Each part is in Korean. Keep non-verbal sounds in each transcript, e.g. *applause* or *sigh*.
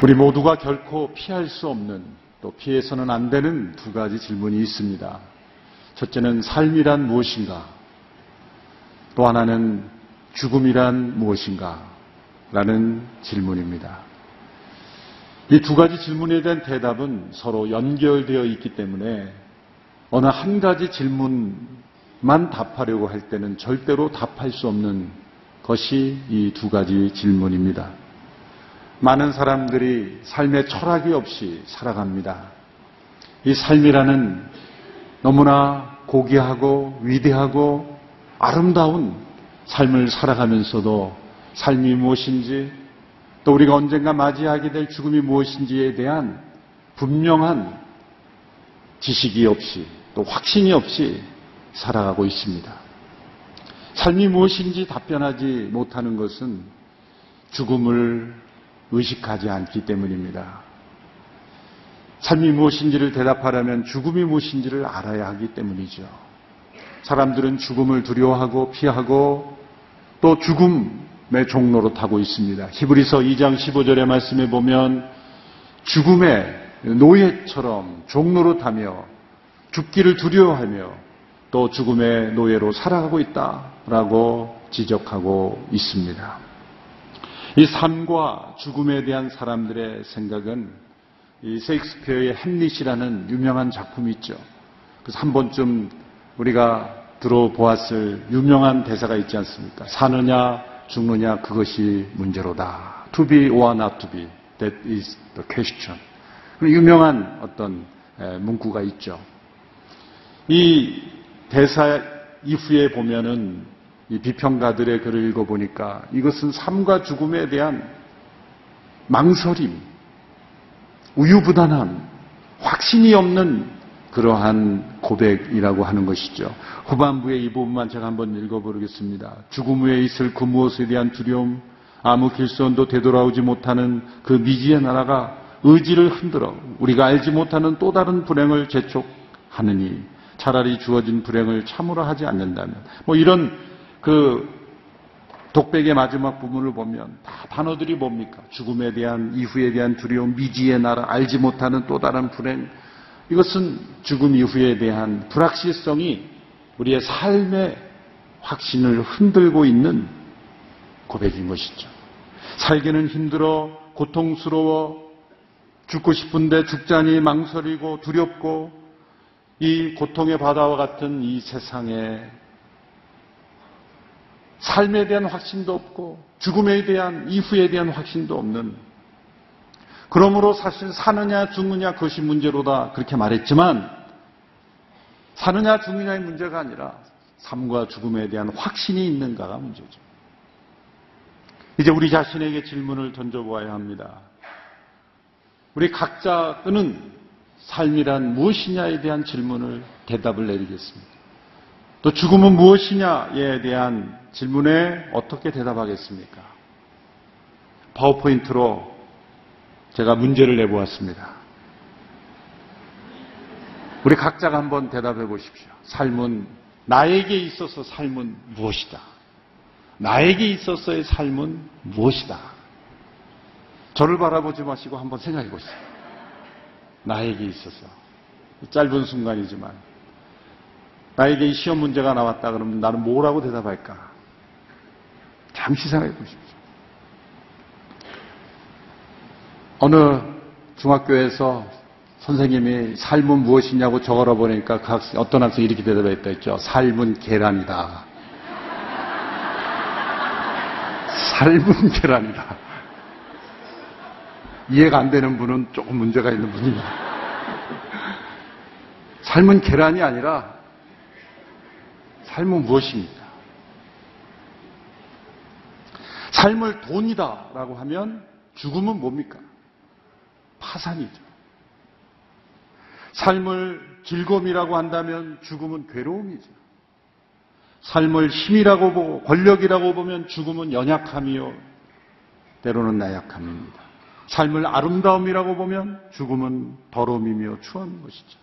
우리 모두가 결코 피할 수 없는 또 피해서는 안 되는 두 가지 질문이 있습니다. 첫째는 삶이란 무엇인가? 또 하나는 죽음이란 무엇인가? 라는 질문입니다. 이 두 가지 질문에 대한 대답은 서로 연결되어 있기 때문에 어느 한 가지 질문만 답하려고 할 때는 절대로 답할 수 없는 것이 이 두 가지 질문입니다. 많은 사람들이 삶의 철학이 없이 살아갑니다. 이 삶이라는 너무나 고귀하고 위대하고 아름다운 삶을 살아가면서도 삶이 무엇인지 또 우리가 언젠가 맞이하게 될 죽음이 무엇인지에 대한 분명한 지식이 없이 또 확신이 없이 살아가고 있습니다. 삶이 무엇인지 답변하지 못하는 것은 죽음을 의식하지 않기 때문입니다. 삶이 무엇인지를 대답하려면 죽음이 무엇인지를 알아야 하기 때문이죠. 사람들은 죽음을 두려워하고 피하고 또 죽음 의 종로로 타고 있습니다. 히브리서 2장 15절의 말씀에 보면 죽음의 노예처럼 종로로 타며 죽기를 두려워하며 또 죽음의 노예로 살아가고 있다라고 지적하고 있습니다. 이 삶과 죽음에 대한 사람들의 생각은 이 세익스피어의 햄릿이라는 유명한 작품이 있죠. 그래서 한 번쯤 우리가 들어보았을 유명한 대사가 있지 않습니까? 사느냐 죽느냐 그것이 문제로다. To be or not to be. That is the question. 유명한 어떤 문구가 있죠. 이 대사 이후에 보면은 이 비평가들의 글을 읽어보니까 이것은 삶과 죽음에 대한 망설임, 우유부단함, 확신이 없는 그러한 고백이라고 하는 것이죠. 후반부의 이 부분만 제가 한번 읽어보겠습니다. 죽음 후에 있을 그 무엇에 대한 두려움, 아무 길선도 되돌아오지 못하는 그 미지의 나라가 의지를 흔들어 우리가 알지 못하는 또 다른 불행을 재촉하느니 차라리 주어진 불행을 참으로 하지 않는다면 뭐 이런 그 독백의 마지막 부분을 보면 다 단어들이 뭡니까? 죽음에 대한 이후에 대한 두려움, 미지의 나라, 알지 못하는 또 다른 불행. 이것은 죽음 이후에 대한 불확실성이 우리의 삶의 확신을 흔들고 있는 고백인 것이죠. 살기는 힘들어 고통스러워 죽고 싶은데 죽자니 망설이고 두렵고 이 고통의 바다와 같은 이 세상에 삶에 대한 확신도 없고 죽음에 대한 이후에 대한 확신도 없는 그러므로 사실 사느냐 죽느냐 그것이 문제로다 그렇게 말했지만 사느냐 죽느냐의 문제가 아니라 삶과 죽음에 대한 확신이 있는가가 문제죠. 이제 우리 자신에게 질문을 던져보아야 합니다. 우리 각자는 삶이란 무엇이냐에 대한 질문을 대답을 내리겠습니다. 또 죽음은 무엇이냐에 대한 질문에 어떻게 대답하겠습니까? 파워포인트로 제가 문제를 내보았습니다. 우리 각자가 한번 대답해 보십시오. 삶은 나에게 있어서 삶은 무엇이다. 나에게 있어서의 삶은 무엇이다. 저를 바라보지 마시고 한번 생각해 보세요. 나에게 있어서 짧은 순간이지만 나에게 이 시험 문제가 나왔다 그러면 나는 뭐라고 대답할까? 잠시 생각해 보십시오. 어느 중학교에서 선생님이 삶은 무엇이냐고 적어라 보니까 그 학생, 어떤 학생이 이렇게 대답했다 했죠. 삶은 계란이다. *laughs* 삶은 계란이다. 이해가 안 되는 분은 조금 문제가 있는 분입니다. 삶은 계란이 아니라 삶은 무엇입니까? 삶을 돈이다라고 하면 죽음은 뭡니까? 파산이죠. 삶을 즐거움이라고 한다면 죽음은 괴로움이죠. 삶을 힘이라고 보고 권력이라고 보면 죽음은 연약함이요. 때로는 나약함입니다. 삶을 아름다움이라고 보면 죽음은 더러움이며 추한 것이죠.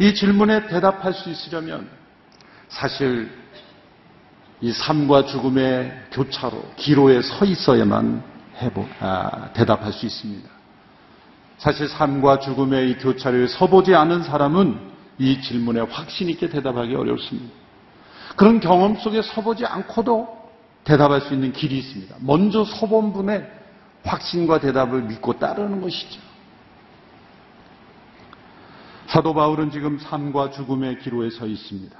이 질문에 대답할 수 있으려면 사실 이 삶과 죽음의 교차로 기로에 서 있어야만 해보, 아, 대답할 수 있습니다. 사실 삶과 죽음의 이 교차로에 서보지 않은 사람은 이 질문에 확신 있게 대답하기 어렵습니다. 그런 경험 속에 서보지 않고도 대답할 수 있는 길이 있습니다. 먼저 서본 분의 확신과 대답을 믿고 따르는 것이죠. 사도 바울은 지금 삶과 죽음의 기로에 서 있습니다.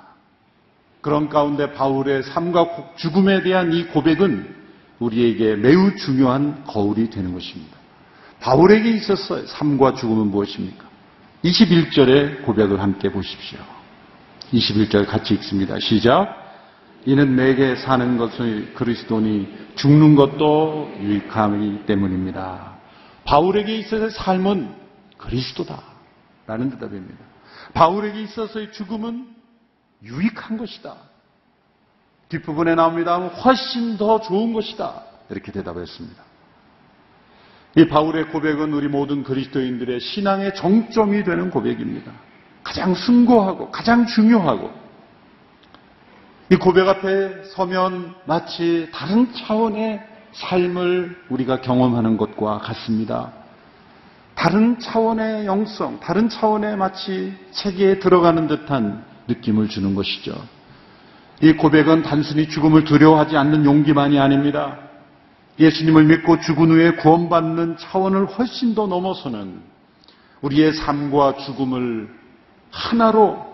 그런 가운데 바울의 삶과 죽음에 대한 이 고백은 우리에게 매우 중요한 거울이 되는 것입니다. 바울에게 있어서 삶과 죽음은 무엇입니까? 21절의 고백을 함께 보십시오. 21절 같이 읽습니다. 시작. 이는 내게 사는 것은 그리스도니 죽는 것도 유익함이기 때문입니다. 바울에게 있어서의 삶은 그리스도다. 라는 대답입니다. 바울에게 있어서의 죽음은 유익한 것이다. 뒷부분에 나옵니다. 훨씬 더 좋은 것이다. 이렇게 대답했습니다. 이 바울의 고백은 우리 모든 그리스도인들의 신앙의 정점이 되는 고백입니다. 가장 숭고하고 가장 중요하고 이 고백 앞에 서면 마치 다른 차원의 삶을 우리가 경험하는 것과 같습니다. 다른 차원의 영성, 다른 차원의 마치 세계에 들어가는 듯한 느낌을 주는 것이죠. 이 고백은 단순히 죽음을 두려워하지 않는 용기만이 아닙니다. 예수님을 믿고 죽은 후에 구원받는 차원을 훨씬 더 넘어서는 우리의 삶과 죽음을 하나로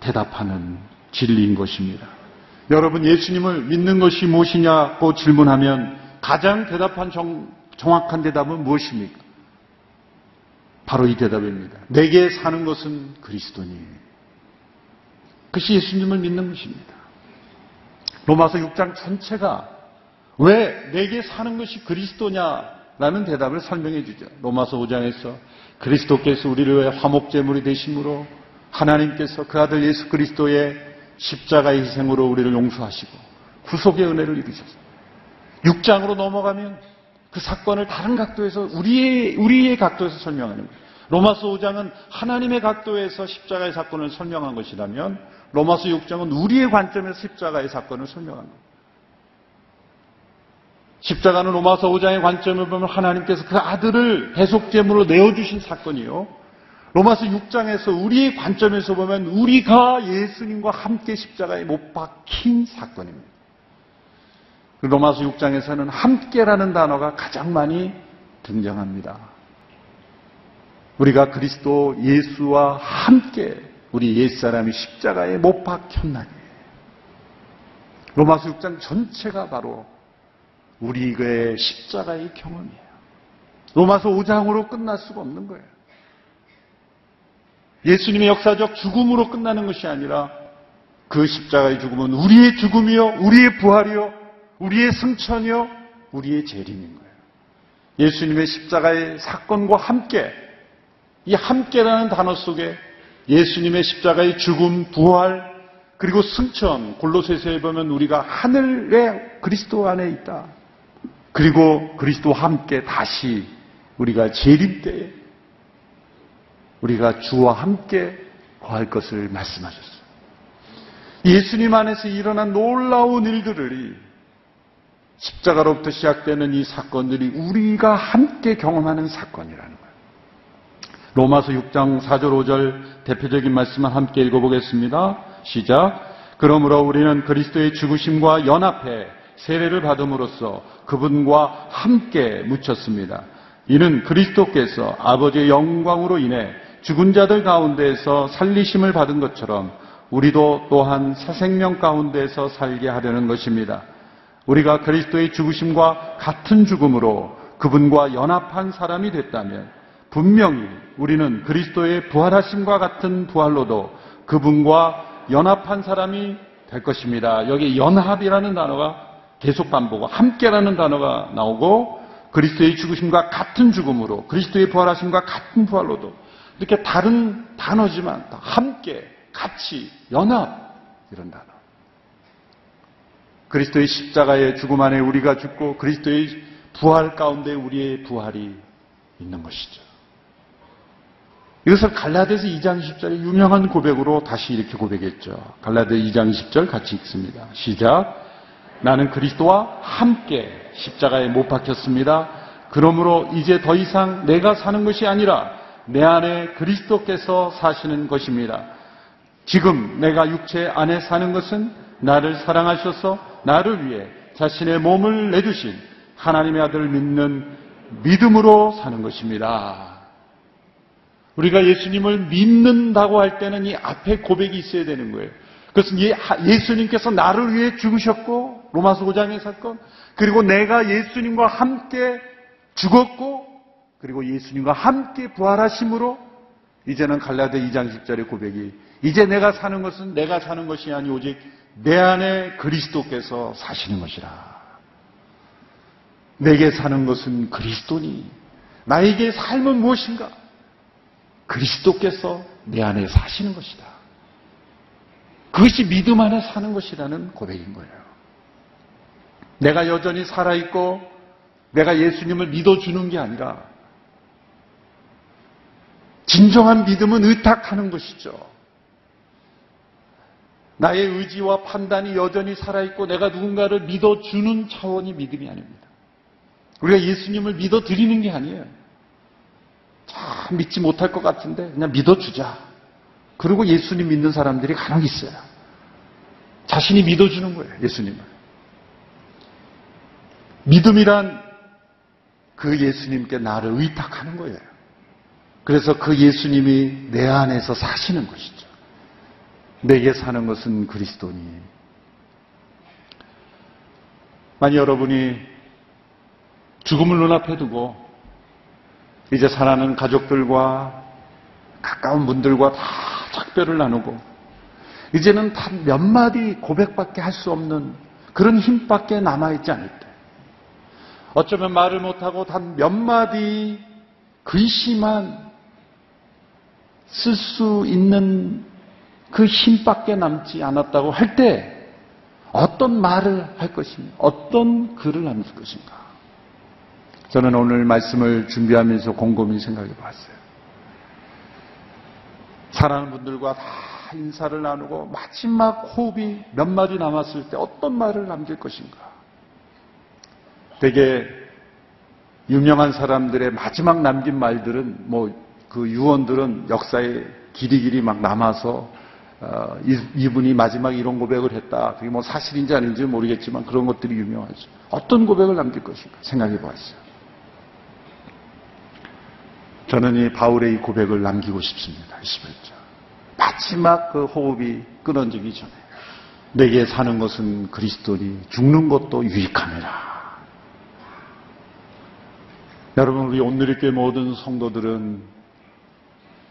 대답하는 진리인 것입니다. 여러분, 예수님을 믿는 것이 무엇이냐고 질문하면 가장 대답한 정, 정확한 대답은 무엇입니까? 바로 이 대답입니다. 내게 사는 것은 그리스도니. 그것이 예수님을 믿는 것입니다. 로마서 6장 전체가 왜 내게 사는 것이 그리스도냐라는 대답을 설명해 주죠. 로마서 5장에서 그리스도께서 우리를 위해 화목제물이 되심으로 하나님께서 그 아들 예수 그리스도의 십자가의 희생으로 우리를 용서하시고 구속의 은혜를 이루셨어요. 6장으로 넘어가면 그 사건을 다른 각도에서 우리의 우리의 각도에서 설명하는 거예요. 로마서 5장은 하나님의 각도에서 십자가의 사건을 설명한 것이라면 로마서 6장은 우리의 관점에서 십자가의 사건을 설명한 거예요. 십자가는 로마서 5장의 관점을 보면 하나님께서 그 아들을 대속제물로 내어주신 사건이요. 로마서 6장에서 우리의 관점에서 보면 우리가 예수님과 함께 십자가에 못 박힌 사건입니다. 로마서 6장에서는 함께라는 단어가 가장 많이 등장합니다. 우리가 그리스도 예수와 함께 우리 옛사람이 십자가에 못 박혔나니. 로마서 6장 전체가 바로 우리의 십자가의 경험이에요. 로마서 5장으로 끝날 수가 없는 거예요. 예수님의 역사적 죽음으로 끝나는 것이 아니라 그 십자가의 죽음은 우리의 죽음이요, 우리의 부활이요, 우리의 승천이요, 우리의 재림인 거예요. 예수님의 십자가의 사건과 함께 이 함께라는 단어 속에 예수님의 십자가의 죽음, 부활, 그리고 승천, 골로새서에 보면 우리가 하늘의 그리스도 안에 있다. 그리고 그리스도와 함께 다시 우리가 재림 때에 우리가 주와 함께 거할 것을 말씀하셨어요. 예수님 안에서 일어난 놀라운 일들이 십자가로부터 시작되는 이 사건들이 우리가 함께 경험하는 사건이라는 거예요. 로마서 6장 4절 5절 대표적인 말씀을 함께 읽어보겠습니다. 시작. 그러므로 우리는 그리스도의 죽으심과 연합해 세례를 받음으로써 그분과 함께 묻혔습니다. 이는 그리스도께서 아버지의 영광으로 인해 죽은 자들 가운데에서 살리심을 받은 것처럼 우리도 또한 새 생명 가운데에서 살게 하려는 것입니다. 우리가 그리스도의 죽으심과 같은 죽음으로 그분과 연합한 사람이 됐다면 분명히 우리는 그리스도의 부활하심과 같은 부활로도 그분과 연합한 사람이 될 것입니다. 여기 연합이라는 단어가 계속 반복하고 함께라는 단어가 나오고 그리스도의 죽으심과 같은 죽음으로 그리스도의 부활하심과 같은 부활로도 이렇게 다른 단어지만 함께 같이 연합 이런 단어. 그리스도의 십자가의 죽음 안에 우리가 죽고 그리스도의 부활 가운데 우리의 부활이 있는 것이죠. 이것을 갈라디아서 2장 10절의 유명한 고백으로 다시 이렇게 고백했죠. 갈라디아 2장 10절 같이 읽습니다. 시작. 나는 그리스도와 함께 십자가에 못 박혔습니다. 그러므로 이제 더 이상 내가 사는 것이 아니라 내 안에 그리스도께서 사시는 것입니다. 지금 내가 육체 안에 사는 것은 나를 사랑하셔서 나를 위해 자신의 몸을 내주신 하나님의 아들을 믿는 믿음으로 사는 것입니다. 우리가 예수님을 믿는다고 할 때는 이 앞에 고백이 있어야 되는 거예요. 그것은 예- 예수님께서 나를 위해 죽으셨고 로마서 5장의 사건 그리고 내가 예수님과 함께 죽었고 그리고 예수님과 함께 부활하심으로 이제는 갈라데 2장 10절의 고백이 이제 내가 사는 것은 내가 사는 것이 아니 오직 내 안에 그리스도께서 사시는 것이라. 내게 사는 것은 그리스도니 나에게 삶은 무엇인가? 그리스도께서 내 안에 사시는 것이다. 그것이 믿음 안에 사는 것이라는 고백인 거예요. 내가 여전히 살아있고 내가 예수님을 믿어주는 게 아니라 진정한 믿음은 의탁하는 것이죠. 나의 의지와 판단이 여전히 살아있고 내가 누군가를 믿어주는 차원이 믿음이 아닙니다. 우리가 예수님을 믿어드리는 게 아니에요. 참 믿지 못할 것 같은데 그냥 믿어주자. 그리고 예수님 믿는 사람들이 간혹 있어요. 자신이 믿어주는 거예요, 예수님을. 믿음이란 그 예수님께 나를 의탁하는 거예요. 그래서 그 예수님이 내 안에서 사시는 것이죠. 내게 사는 것은 그리스도니. 만약 여러분이 죽음을 눈앞에 두고 이제 사랑하는 가족들과 가까운 분들과 다 작별을 나누고 이제는 단 몇 마디 고백밖에 할 수 없는 그런 힘밖에 남아있지 않을 때 어쩌면 말을 못하고 단 몇 마디 글씨만 쓸 수 있는 그 힘밖에 남지 않았다고 할 때 어떤 말을 할 것인가? 어떤 글을 남길 것인가? 저는 오늘 말씀을 준비하면서 곰곰이 생각해 봤어요. 사랑하는 분들과 다 인사를 나누고 마지막 호흡이 몇 마디 남았을 때 어떤 말을 남길 것인가? 되게 유명한 사람들의 마지막 남긴 말들은 뭐 그 유언들은 역사에 길이길이 막 남아서 어, 이, 분이 마지막 이런 고백을 했다. 그게 뭐 사실인지 아닌지 모르겠지만 그런 것들이 유명하죠. 어떤 고백을 남길 것인가 생각해 보았어요. 저는 이 바울의 이 고백을 남기고 싶습니다. 21절. 마지막 그 호흡이 끊어지기 전에 내게 사는 것은 그리스도니 죽는 것도 유익함이라. 여러분 우리 온누리교회 모든 성도들은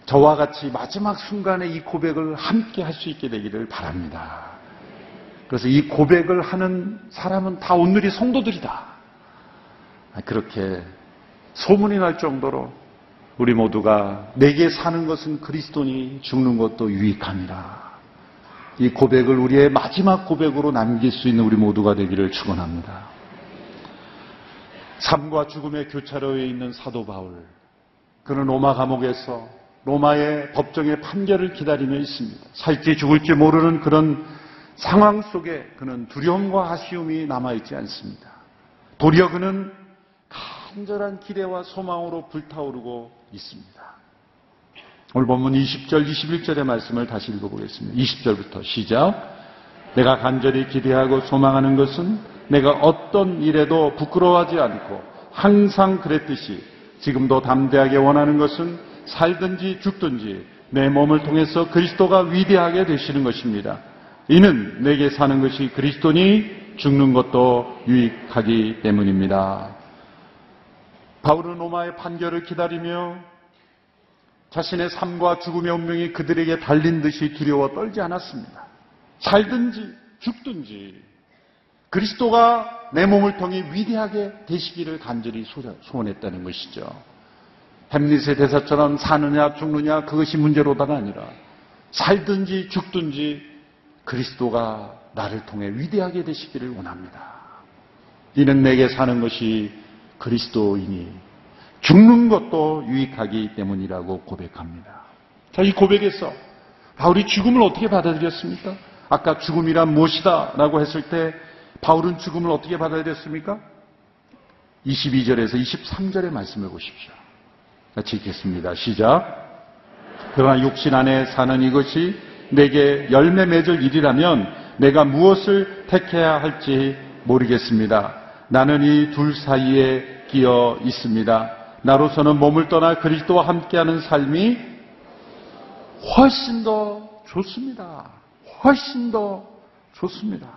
저와 같이 마지막 순간에 이 고백을 함께 할 수 있게 되기를 바랍니다. 그래서 이 고백을 하는 사람은 다 온누리 성도들이다. 그렇게 소문이 날 정도로 우리 모두가 내게 사는 것은 그리스도니 죽는 것도 유익함이라. 이 고백을 우리의 마지막 고백으로 남길 수 있는 우리 모두가 되기를 축원합니다. 삶과 죽음의 교차로에 있는 사도 바울. 그는 로마 감옥에서 로마의 법정의 판결을 기다리며 있습니다. 살지 죽을지 모르는 그런 상황 속에 그는 두려움과 아쉬움이 남아있지 않습니다. 도리어 그는 간절한 기대와 소망으로 불타오르고 있습니다. 오늘 본문 20절, 21절의 말씀을 다시 읽어보겠습니다. 20절부터 시작. 내가 간절히 기대하고 소망하는 것은 내가 어떤 일에도 부끄러워하지 않고 항상 그랬듯이 지금도 담대하게 원하는 것은 살든지 죽든지 내 몸을 통해서 그리스도가 위대하게 되시는 것입니다. 이는 내게 사는 것이 그리스도니 죽는 것도 유익하기 때문입니다. 바울은 로마의 판결을 기다리며 자신의 삶과 죽음의 운명이 그들에게 달린 듯이 두려워 떨지 않았습니다. 살든지 죽든지 그리스도가 내 몸을 통해 위대하게 되시기를 간절히 소원했다는 것이죠. 햄릿의 대사처럼 사느냐 죽느냐 그것이 문제로다가 아니라 살든지 죽든지 그리스도가 나를 통해 위대하게 되시기를 원합니다. 이는 내게 사는 것이 그리스도이니 죽는 것도 유익하기 때문이라고 고백합니다. 자, 이 고백에서 바울이 죽음을 어떻게 받아들였습니까? 아까 죽음이란 무엇이다 라고 했을 때 바울은 죽음을 어떻게 받아들였습니까? 22절에서 23절의 말씀을 보십시오. 같이 읽겠습니다. 시작. 그러나 육신 안에 사는 이것이 내게 열매 맺을 일이라면 내가 무엇을 택해야 할지 모르겠습니다. 나는 이 둘 사이에 끼어 있습니다. 나로서는 몸을 떠나 그리스도와 함께하는 삶이 훨씬 더 좋습니다. 훨씬 더 좋습니다.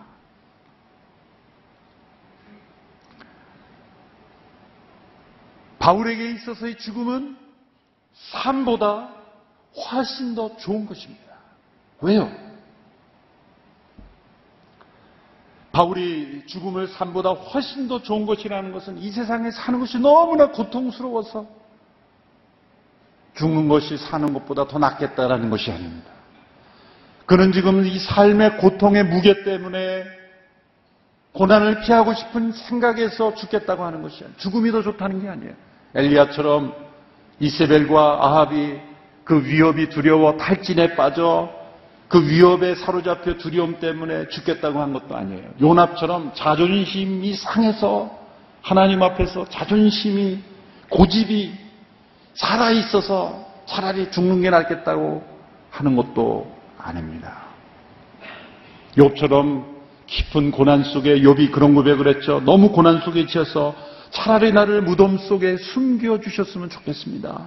바울에게 있어서의 죽음은 삶보다 훨씬 더 좋은 것입니다. 왜요? 바울이 죽음을 삶보다 훨씬 더 좋은 것이라는 것은 이 세상에 사는 것이 너무나 고통스러워서 죽는 것이 사는 것보다 더 낫겠다라는 것이 아닙니다. 그는 지금 이 삶의 고통의 무게 때문에 고난을 피하고 싶은 생각에서 죽겠다고 하는 것이 아니에요. 죽음이 더 좋다는 게 아니에요. 엘리야처럼 이세벨과 아합이 그 위협이 두려워 탈진에 빠져 그 위협에 사로잡혀 두려움 때문에 죽겠다고 한 것도 아니에요. 요납처럼 자존심이 상해서 하나님 앞에서 자존심이 고집이 살아 있어서 차라리 죽는 게 낫겠다고 하는 것도 아닙니다. 욥처럼 깊은 고난 속에 욥이 그런 고백을 했죠. 너무 고난 속에 지어서 차라리 나를 무덤 속에 숨겨 주셨으면 좋겠습니다.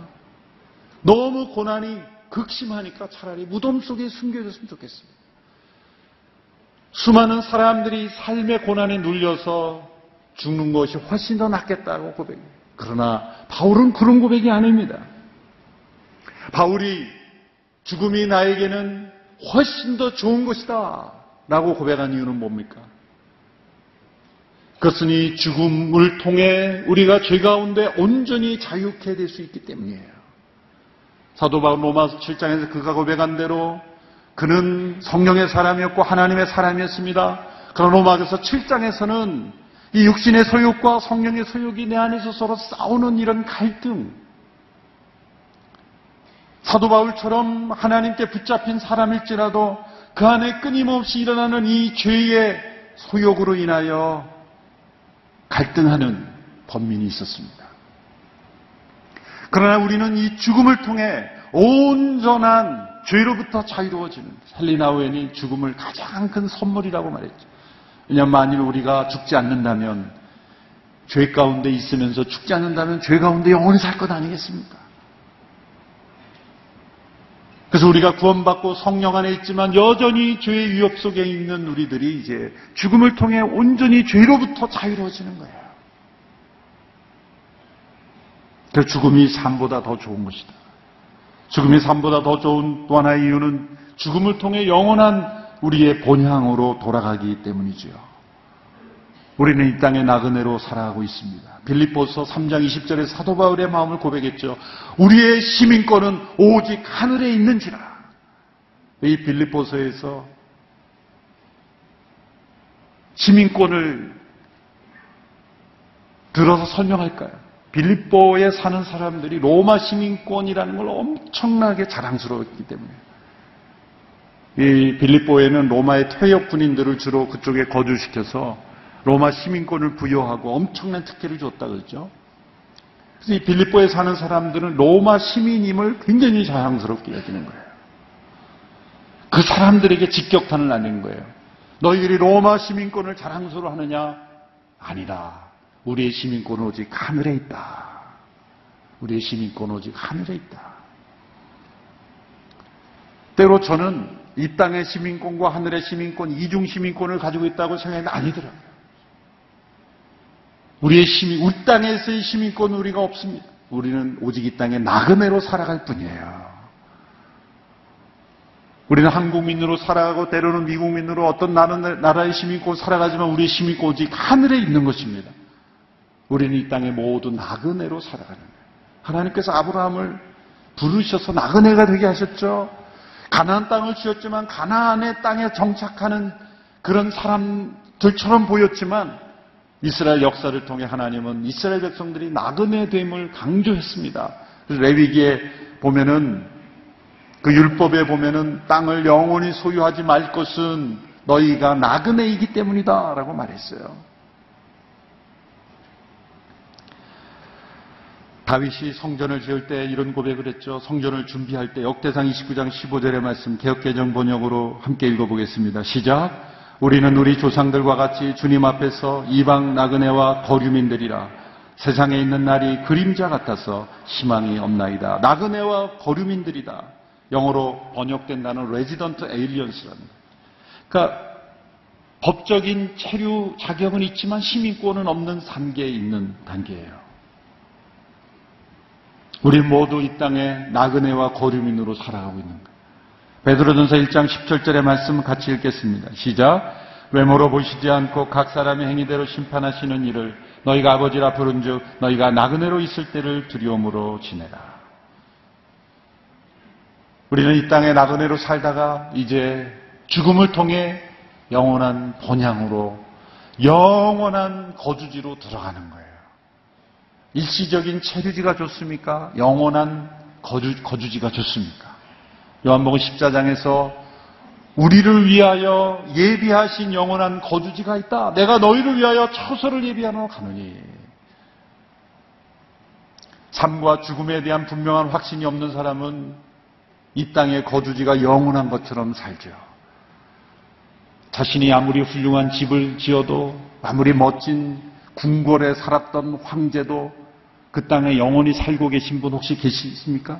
너무 고난이 극심하니까 차라리 무덤 속에 숨겨졌으면 좋겠습니다. 수많은 사람들이 삶의 고난에 눌려서 죽는 것이 훨씬 더 낫겠다고 고백해요. 그러나 바울은 그런 고백이 아닙니다. 바울이 죽음이 나에게는 훨씬 더 좋은 것이다 라고 고백한 이유는 뭡니까? 그것은 이 죽음을 통해 우리가 죄 가운데 온전히 자유케 될 수 있기 때문이에요. 사도 바울 로마서 7장에서 그가 고백한 대로 그는 성령의 사람이었고 하나님의 사람이었습니다. 그러나 로마서 7장에서는 이 육신의 소욕과 성령의 소욕이 내 안에서 서로 싸우는 이런 갈등. 사도 바울처럼 하나님께 붙잡힌 사람일지라도 그 안에 끊임없이 일어나는 이 죄의 소욕으로 인하여 갈등하는 범민이 있었습니다. 그러나 우리는 이 죽음을 통해 온전한 죄로부터 자유로워지는 헬리나우엔이 죽음을 가장 큰 선물이라고 말했죠. 왜냐하면 만일 우리가 죽지 않는다면 죄 가운데 있으면서 죽지 않는다면 죄 가운데 영원히 살 것 아니겠습니까? 그래서 우리가 구원받고 성령 안에 있지만 여전히 죄의 위협 속에 있는 우리들이 이제 죽음을 통해 온전히 죄로부터 자유로워지는 거예요. 그 죽음이 삶보다 더 좋은 것이다. 죽음이 삶보다 더 좋은 또 하나의 이유는 죽음을 통해 영원한 우리의 본향으로 돌아가기 때문이지요. 우리는 이 땅의 나그네로 살아가고 있습니다. 빌립보서 3장 20절에 사도 바울의 마음을 고백했죠. 우리의 시민권은 오직 하늘에 있는지라. 이 빌립보서에서 시민권을 들어서 설명할까요? 빌립보에 사는 사람들이 로마 시민권이라는 걸 엄청나게 자랑스러웠기 때문에 이 빌립보에는 로마의 퇴역 군인들을 주로 그쪽에 거주시켜서 로마 시민권을 부여하고 엄청난 특혜를 줬다 그러죠. 그래서 이 빌립보에 사는 사람들은 로마 시민임을 굉장히 자랑스럽게 여기는 거예요. 그 사람들에게 직격탄을 날린 거예요. 너희들이 로마 시민권을 자랑스러워 하느냐? 아니다. 우리의 시민권은 오직 하늘에 있다. 우리의 시민권은 오직 하늘에 있다. 때로 저는 이 땅의 시민권과 하늘의 시민권, 이중 시민권을 가지고 있다고 생각했는데 아니더라고요. 우리의 시민, 우리 땅에서의 시민권은 우리가 없습니다. 우리는 오직 이 땅에 나그네로 살아갈 뿐이에요. 우리는 한국민으로 살아가고 때로는 미국민으로 어떤 나라의 시민권 살아가지만 우리의 시민권 오직 하늘에 있는 것입니다. 우리는 이 땅에 모두 나그네로 살아가는 거예요. 하나님께서 아브라함을 부르셔서 나그네가 되게 하셨죠. 가나안 땅을 주었지만 가나안의 땅에 정착하는 그런 사람들처럼 보였지만 이스라엘 역사를 통해 하나님은 이스라엘 백성들이 나그네 됨을 강조했습니다. 레위기에 보면은 그 율법에 보면은 땅을 영원히 소유하지 말 것은 너희가 나그네이기 때문이다라고 말했어요. 다윗이 성전을 지을 때 이런 고백을 했죠. 성전을 준비할 때 역대상 29장 15절의 말씀 개혁개정 번역으로 함께 읽어보겠습니다. 시작. 우리는 우리 조상들과 같이 주님 앞에서 이방 나그네와 거류민들이라 세상에 있는 날이 그림자 같아서 희망이 없나이다. 나그네와 거류민들이다. 영어로 번역된 단어는 resident aliens랍니다. 그러니까 법적인 체류 자격은 있지만 시민권은 없는 단계에 있는 단계예요. 우리 모두 이 땅에 나그네와 거류민으로 살아가고 있는 거예요. 베드로전서 1장 10절절의 말씀 같이 읽겠습니다. 시작. 외모로 보시지 않고 각 사람의 행위대로 심판하시는 일을 너희가 아버지라 부른즉 너희가 나그네로 있을 때를 두려움으로 지내라. 우리는 이 땅에 나그네로 살다가 이제 죽음을 통해 영원한 본향으로 영원한 거주지로 들어가는 거예요. 일시적인 체류지가 좋습니까? 영원한 거주, 거주지가 좋습니까? 요한복음 14장에서 우리를 위하여 예비하신 영원한 거주지가 있다. 내가 너희를 위하여 처소를 예비하러 가느니. 삶과 죽음에 대한 분명한 확신이 없는 사람은 이 땅의 거주지가 영원한 것처럼 살죠. 자신이 아무리 훌륭한 집을 지어도 아무리 멋진 궁궐에 살았던 황제도 그 땅에 영원히 살고 계신 분 혹시 계십니까?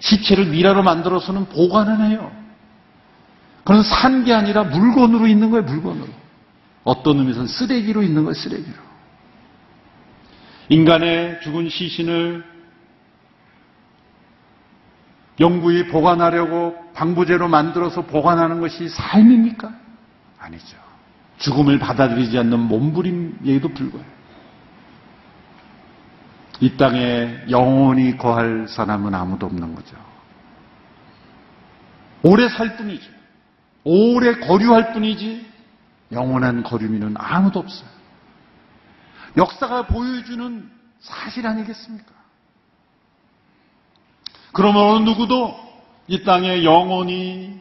시체를 미라로 만들어서는 보관을 해요. 그건 산 게 아니라 물건으로 있는 거예요, 물건으로. 어떤 의미에서는 쓰레기로 있는 거예요, 쓰레기로. 인간의 죽은 시신을 영구히 보관하려고 방부제로 만들어서 보관하는 것이 삶입니까? 아니죠. 죽음을 받아들이지 않는 몸부림에도 불과해요. 이 땅에 영원히 거할 사람은 아무도 없는 거죠. 오래 살 뿐이죠. 오래 거류할 뿐이지 영원한 거류미는 아무도 없어요. 역사가 보여주는 사실 아니겠습니까? 그러면 어느 누구도 이 땅에 영원히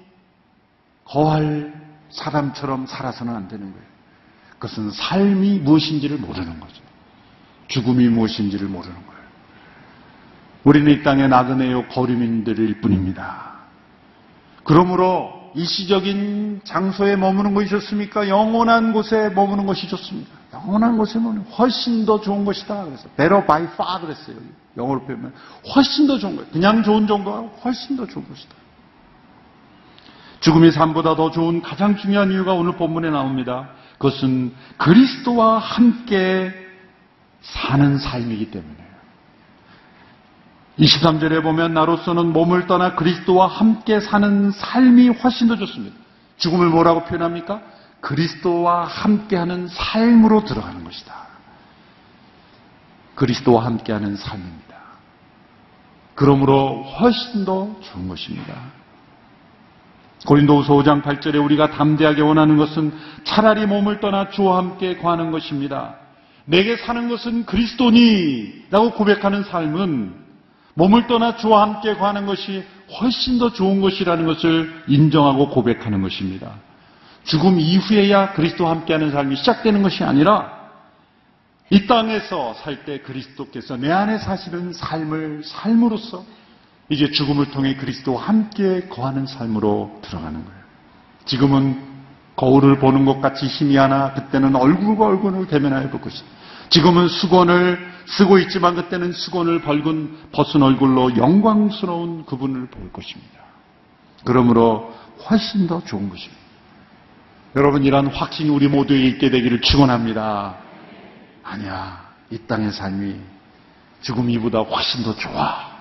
거할 사람처럼 살아서는 안 되는 거예요. 그것은 삶이 무엇인지를 모르는 거죠. 죽음이 무엇인지를 모르는 거예요. 우리는 이 땅의 나그네요 거류민들일 뿐입니다. 그러므로 일시적인 장소에 머무는 것이 좋습니까? 영원한 곳에 머무는 것이 좋습니다. 영원한 곳에 머무는 훨씬 더 좋은 것이다. 그래서 better by far 그랬어요. 영어로 표현하면 훨씬 더 좋은 거예요. 그냥 좋은 정도가 훨씬 더 좋은 것이다. 죽음이 삶보다 더 좋은 가장 중요한 이유가 오늘 본문에 나옵니다. 그것은 그리스도와 함께 사는 삶이기 때문이에요. 23절에 보면 나로서는 몸을 떠나 그리스도와 함께 사는 삶이 훨씬 더 좋습니다. 죽음을 뭐라고 표현합니까? 그리스도와 함께하는 삶으로 들어가는 것이다. 그리스도와 함께하는 삶입니다. 그러므로 훨씬 더 좋은 것입니다. 고린도후서 5장 8절에 우리가 담대하게 원하는 것은 차라리 몸을 떠나 주와 함께 거하는 것입니다. 내게 사는 것은 그리스도니 라고 고백하는 삶은 몸을 떠나 주와 함께 거하는 것이 훨씬 더 좋은 것이라는 것을 인정하고 고백하는 것입니다. 죽음 이후에야 그리스도와 함께하는 삶이 시작되는 것이 아니라 이 땅에서 살 때 그리스도께서 내 안에 사시는 삶을 삶으로써 이제 죽음을 통해 그리스도와 함께 거하는 삶으로 들어가는 거예요. 지금은 거울을 보는 것 같이 힘이 하나 그때는 얼굴과 얼굴을 대면하여 볼 것이다. 지금은 수건을 쓰고 있지만 그때는 수건을 벌근 벗은 얼굴로 영광스러운 그분을 볼 것입니다. 그러므로 훨씬 더 좋은 것입니다. 여러분 이러한 확신이 우리 모두에게 있게 되기를 축원합니다. 아니야. 이 땅의 삶이 죽음 이보다 훨씬 더 좋아.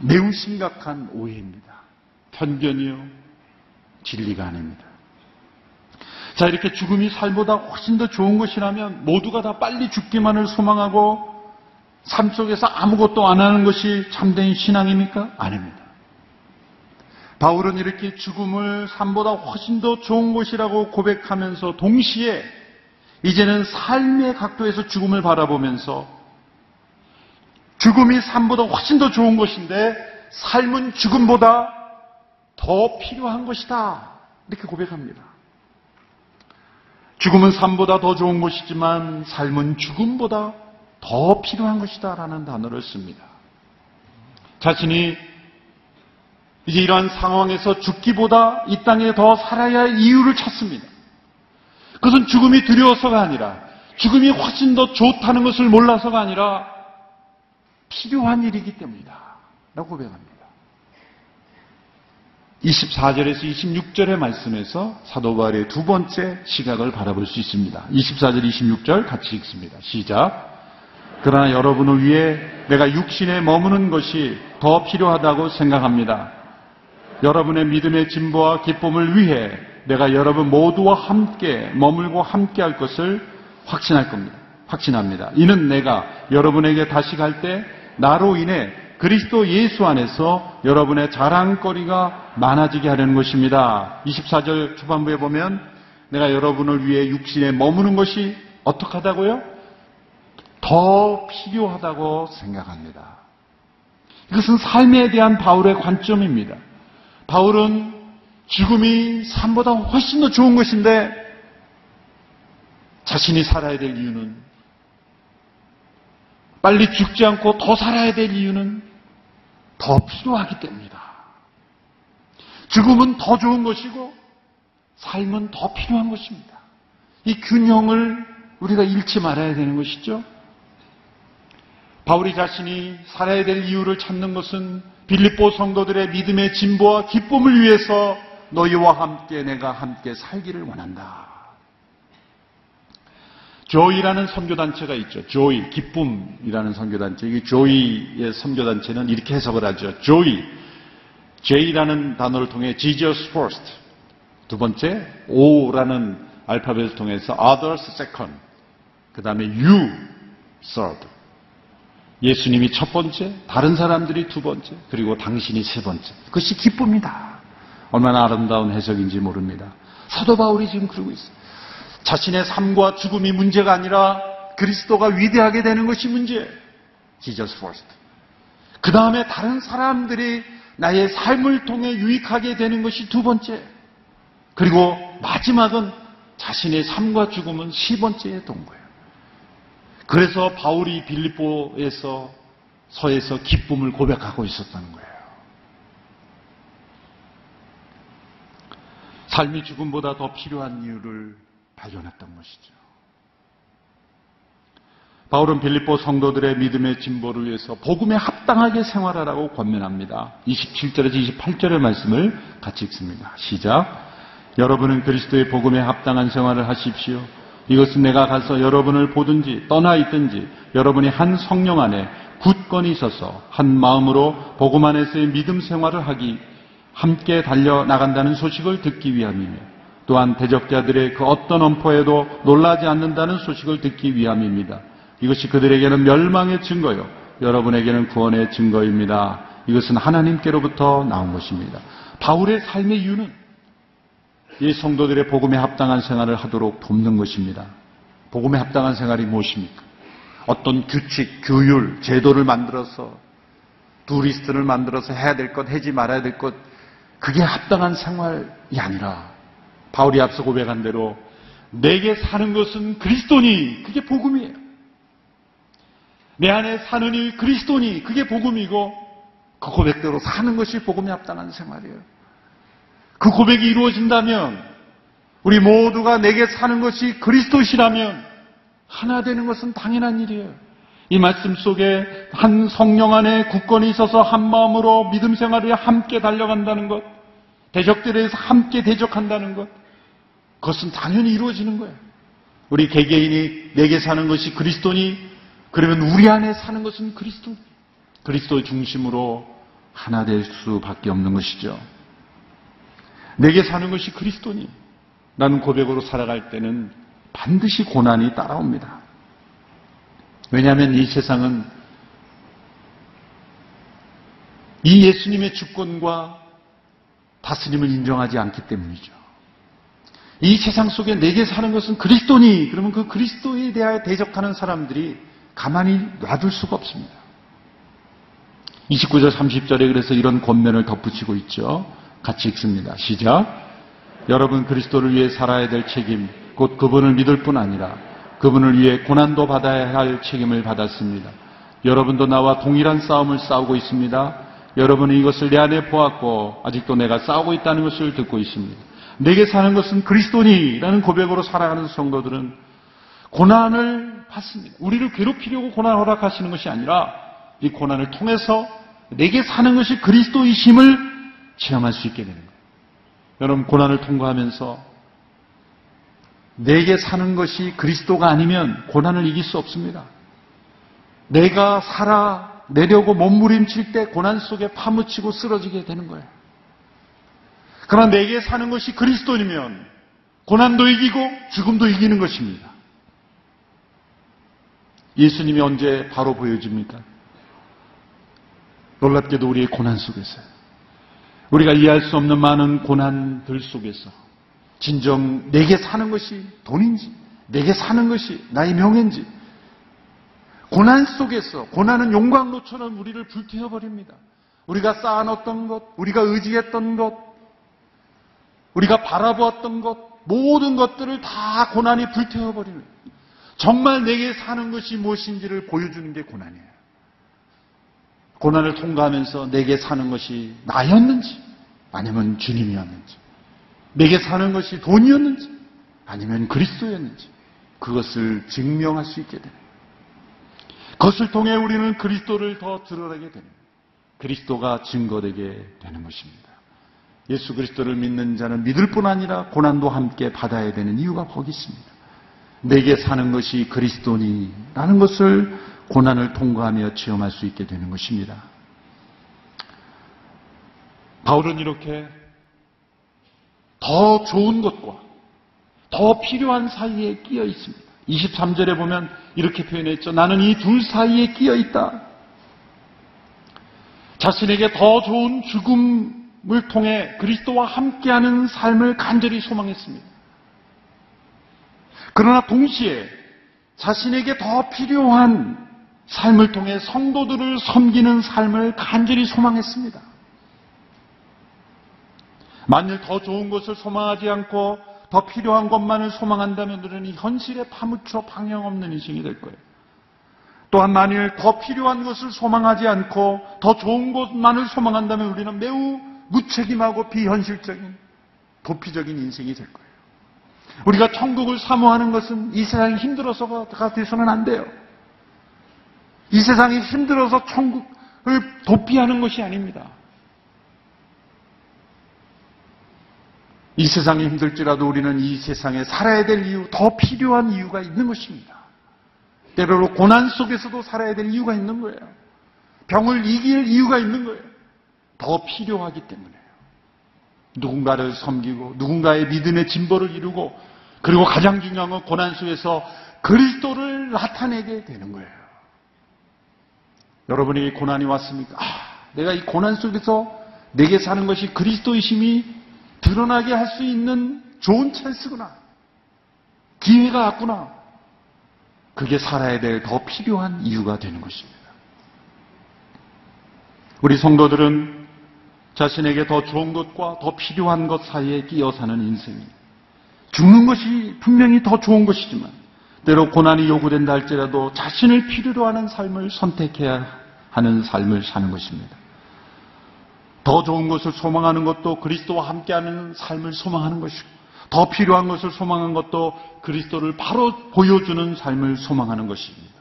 매우 심각한 오해입니다. 편견이요. 진리가 아닙니다. 자, 이렇게 죽음이 삶보다 훨씬 더 좋은 것이라면 모두가 다 빨리 죽기만을 소망하고 삶 속에서 아무것도 안 하는 것이 참된 신앙입니까? 아닙니다. 바울은 이렇게 죽음을 삶보다 훨씬 더 좋은 곳이라고 고백하면서 동시에 이제는 삶의 각도에서 죽음을 바라보면서 죽음이 삶보다 훨씬 더 좋은 것인데 삶은 죽음보다 더 필요한 것이다. 이렇게 고백합니다. 죽음은 삶보다 더 좋은 것이지만 삶은 죽음보다 더 필요한 것이다. 라는 단어를 씁니다. 자신이 이제 이러한 상황에서 죽기보다 이 땅에 더 살아야 할 이유를 찾습니다. 그것은 죽음이 두려워서가 아니라 죽음이 훨씬 더 좋다는 것을 몰라서가 아니라 필요한 일이기 때문이다. 라고 고백합니다. 24절에서 26절의 말씀에서 사도 바울의 두 번째 시각을 바라볼 수 있습니다. 24절, 26절 같이 읽습니다. 시작. 그러나 여러분을 위해 내가 육신에 머무는 것이 더 필요하다고 생각합니다. 여러분의 믿음의 진보와 기쁨을 위해 내가 여러분 모두와 함께 머물고 함께 할 것을 확신할 겁니다. 확신합니다. 이는 내가 여러분에게 다시 갈 때 나로 인해 그리스도 예수 안에서 여러분의 자랑거리가 많아지게 하려는 것입니다. 24절 초반부에 보면 내가 여러분을 위해 육신에 머무는 것이 어떻게 하다고요? 더 필요하다고 생각합니다. 이것은 삶에 대한 바울의 관점입니다. 바울은 죽음이 삶보다 훨씬 더 좋은 것인데 자신이 살아야 될 이유는 빨리 죽지 않고 더 살아야 될 이유는 더 필요하기 때문이다. 죽음은 더 좋은 것이고 삶은 더 필요한 것입니다. 이 균형을 우리가 잃지 말아야 되는 것이죠. 바울이 자신이 살아야 될 이유를 찾는 것은 빌립보 성도들의 믿음의 진보와 기쁨을 위해서 너희와 함께 내가 함께 살기를 원한다. 조이라는 선교단체가 있죠. 조이, 기쁨이라는 선교단체. 이 조이의 선교단체는 이렇게 해석을 하죠. 조이, J라는 단어를 통해 Jesus first. 두 번째, O라는 알파벳을 통해서 others second. 그 다음에 you third. 예수님이 첫 번째, 다른 사람들이 두 번째, 그리고 당신이 세 번째. 그것이 기쁨이다. 얼마나 아름다운 해석인지 모릅니다. 사도 바울이 지금 그러고 있어요. 자신의 삶과 죽음이 문제가 아니라 그리스도가 위대하게 되는 것이 문제예요. Jesus first. 그 다음에 다른 사람들이 나의 삶을 통해 유익하게 되는 것이 두 번째. 그리고 마지막은 자신의 삶과 죽음은 세 번째에 돈 거예요. 그래서 바울이 빌립보에서 서에서 기쁨을 고백하고 있었다는 거예요. 삶이 죽음보다 더 필요한 이유를 발견했던 것이죠. 바울은 빌립보 성도들의 믿음의 진보를 위해서 복음에 합당하게 생활하라고 권면합니다. 27절에서 28절의 말씀을 같이 읽습니다. 시작. 여러분은 그리스도의 복음에 합당한 생활을 하십시오. 이것은 내가 가서 여러분을 보든지 떠나 있든지 여러분이 한 성령 안에 굳건히 있어서 한 마음으로 복음 안에서의 믿음 생활을 하기 함께 달려 나간다는 소식을 듣기 위함이며 또한 대적자들의 그 어떤 엄포에도 놀라지 않는다는 소식을 듣기 위함입니다. 이것이 그들에게는 멸망의 증거요. 여러분에게는 구원의 증거입니다. 이것은 하나님께로부터 나온 것입니다. 바울의 삶의 이유는 이 성도들의 복음에 합당한 생활을 하도록 돕는 것입니다. 복음에 합당한 생활이 무엇입니까? 어떤 규칙, 규율, 제도를 만들어서 두리스트를 만들어서 해야 될 것, 하지 말아야 될 것, 그게 합당한 생활이 아니라 바울이 앞서 고백한 대로 내게 사는 것은 그리스도니 그게 복음이에요. 내 안에 사는 일 그리스도니 그게 복음이고 그 고백대로 사는 것이 복음에 합당한 생활이에요. 그 고백이 이루어진다면 우리 모두가 내게 사는 것이 그리스도시라면 하나 되는 것은 당연한 일이에요. 이 말씀 속에 한 성령 안에 굳건히 있어서 한 마음으로 믿음 생활에 함께 달려간다는 것, 대적들에서 함께 대적한다는 것, 그것은 당연히 이루어지는 거예요. 우리 개개인이 내게 사는 것이 그리스도니, 그러면 우리 안에 사는 것은 그리스도, 그리스도 중심으로 하나 될 수밖에 없는 것이죠. 내게 사는 것이 그리스도니, 라는 고백으로 살아갈 때는 반드시 고난이 따라옵니다. 왜냐하면 이 세상은 이 예수님의 주권과 다스림을 인정하지 않기 때문이죠. 이 세상 속에 내게 사는 것은 그리스도니 그러면 그 그리스도에 대하여 대적하는 사람들이 가만히 놔둘 수가 없습니다. 29절 30절에 그래서 이런 권면을 덧붙이고 있죠. 같이 읽습니다. 시작. 여러분 그리스도를 위해 살아야 될 책임, 곧 그분을 믿을 뿐 아니라 그분을 위해 고난도 받아야 할 책임을 받았습니다. 여러분도 나와 동일한 싸움을 싸우고 있습니다. 여러분은 이것을 내 안에 보았고 아직도 내가 싸우고 있다는 것을 듣고 있습니다. 내게 사는 것은 그리스도니라는 고백으로 살아가는 성도들은 고난을 받습니다. 우리를 괴롭히려고 고난을 허락하시는 것이 아니라 이 고난을 통해서 내게 사는 것이 그리스도이심을 체험할 수 있게 되는 거예요. 여러분 고난을 통과하면서 내게 사는 것이 그리스도가 아니면 고난을 이길 수 없습니다. 내가 살아 내려고 몸부림칠 때 고난 속에 파묻히고 쓰러지게 되는 거예요. 그러나 내게 사는 것이 그리스도이면 고난도 이기고 죽음도 이기는 것입니다. 예수님이 언제 바로 보여집니까? 놀랍게도 우리의 고난 속에서요. 우리가 이해할 수 없는 많은 고난들 속에서 진정 내게 사는 것이 돈인지 내게 사는 것이 나의 명예인지 고난 속에서 고난은 용광로처럼 우리를 불태워버립니다. 우리가 쌓아놓았던 것, 우리가 의지했던 것, 우리가 바라보았던 것, 모든 것들을 다 고난이 불태워버리는 정말 내게 사는 것이 무엇인지를 보여주는 게 고난이에요. 고난을 통과하면서 내게 사는 것이 나였는지 아니면 주님이었는지 내게 사는 것이 돈이었는지 아니면 그리스도였는지 그것을 증명할 수 있게 됩니다. 그것을 통해 우리는 그리스도를 더 드러내게 됩니다. 그리스도가 증거되게 되는 것입니다. 예수 그리스도를 믿는 자는 믿을 뿐 아니라 고난도 함께 받아야 되는 이유가 거기 있습니다. 내게 사는 것이 그리스도니라는 것을 고난을 통과하며 체험할 수 있게 되는 것입니다. 바울은 이렇게 더 좋은 것과 더 필요한 사이에 끼어 있습니다. 23절에 보면 이렇게 표현했죠. 나는 이 둘 사이에 끼어 있다. 자신에게 더 좋은 죽음 을 통해 그리스도와 함께하는 삶을 간절히 소망했습니다. 그러나 동시에 자신에게 더 필요한 삶을 통해 성도들을 섬기는 삶을 간절히 소망했습니다. 만일 더 좋은 것을 소망하지 않고 더 필요한 것만을 소망한다면 우리는 현실에 파묻혀 방향 없는 인생이 될 거예요. 또한 만일 더 필요한 것을 소망하지 않고 더 좋은 것만을 소망한다면 우리는 매우 무책임하고 비현실적인 도피적인 인생이 될 거예요. 우리가 천국을 사모하는 것은 이 세상이 힘들어서가 돼서는 안 돼요. 이 세상이 힘들어서 천국을 도피하는 것이 아닙니다. 이 세상이 힘들지라도 우리는 이 세상에 살아야 될 이유, 더 필요한 이유가 있는 것입니다. 때로는 고난 속에서도 살아야 될 이유가 있는 거예요. 병을 이길 이유가 있는 거예요. 더 필요하기 때문에요. 누군가를 섬기고 누군가의 믿음의 진보를 이루고 그리고 가장 중요한 건 고난 속에서 그리스도를 나타내게 되는 거예요. 여러분이 고난이 왔습니까? 아, 내가 이 고난 속에서 내게 사는 것이 그리스도이심이 드러나게 할 수 있는 좋은 찬스구나. 기회가 왔구나. 그게 살아야 될 더 필요한 이유가 되는 것입니다. 우리 성도들은 자신에게 더 좋은 것과 더 필요한 것 사이에 끼어 사는 인생입니다. 죽는 것이 분명히 더 좋은 것이지만 때로 고난이 요구된다 할지라도 자신을 필요로 하는 삶을 선택해야 하는 삶을 사는 것입니다. 더 좋은 것을 소망하는 것도 그리스도와 함께하는 삶을 소망하는 것이고 더 필요한 것을 소망하는 것도 그리스도를 바로 보여주는 삶을 소망하는 것입니다.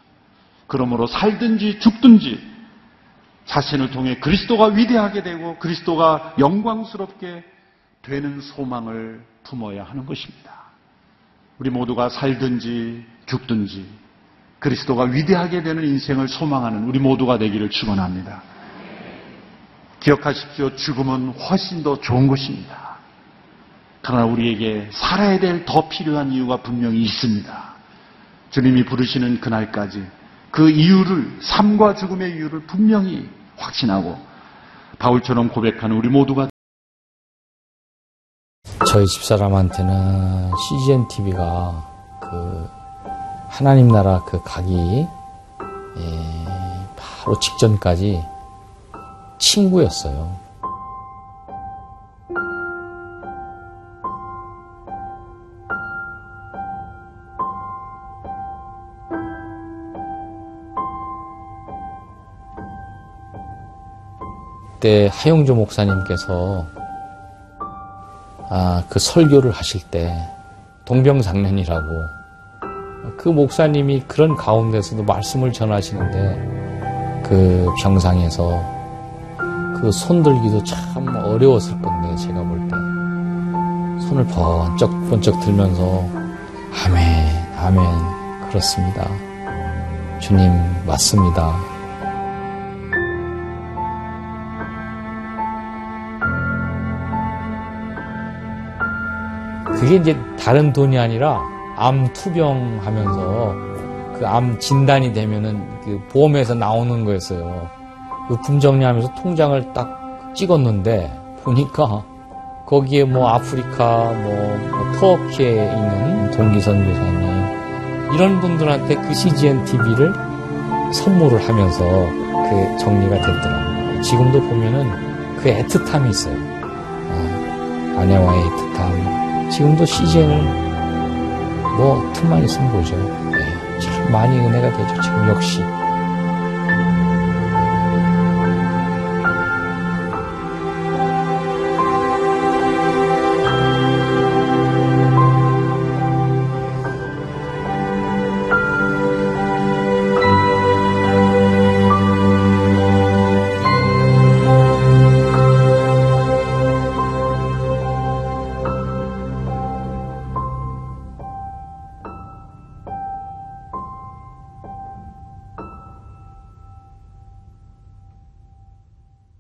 그러므로 살든지 죽든지 자신을 통해 그리스도가 위대하게 되고 그리스도가 영광스럽게 되는 소망을 품어야 하는 것입니다. 우리 모두가 살든지 죽든지 그리스도가 위대하게 되는 인생을 소망하는 우리 모두가 되기를 축원합니다. 기억하십시오. 죽음은 훨씬 더 좋은 것입니다. 그러나 우리에게 살아야 될 더 필요한 이유가 분명히 있습니다. 주님이 부르시는 그날까지 그 이유를, 삶과 죽음의 이유를 분명히 확신하고 바울처럼 고백하는 우리 모두가 저희 집사람한테는 CGN TV가 그 하나님 나라 그 가기 예, 바로 직전까지 친구였어요. 그때 하용조 목사님께서 아, 그 설교를 하실 때 동병상련이라고 그 목사님이 그런 가운데서도 말씀을 전하시는데 그 병상에서 그 손들기도 참 어려웠을 건데 제가 볼 때. 손을 번쩍 번쩍 들면서 아멘 아멘. 그렇습니다. 주님 맞습니다 그게 이제 다른 돈이 아니라 암 투병하면서 그 암 진단이 되면은 그 보험에서 나오는 거였어요. 의품 정리하면서 통장을 딱 찍었는데 보니까 거기에 뭐 아프리카 뭐, 뭐 터키에 있는 동기선 교사님 이런 분들한테 그 CGN TV를 선물을 하면서 그 정리가 됐더라고요. 지금도 보면은 그 애틋함이 있어요. 아, 아내와의 애틋함. 지금도 CGN을 뭐 틈만 있으면 보죠. 네, 참 많이 은혜가 되죠. 지금 역시.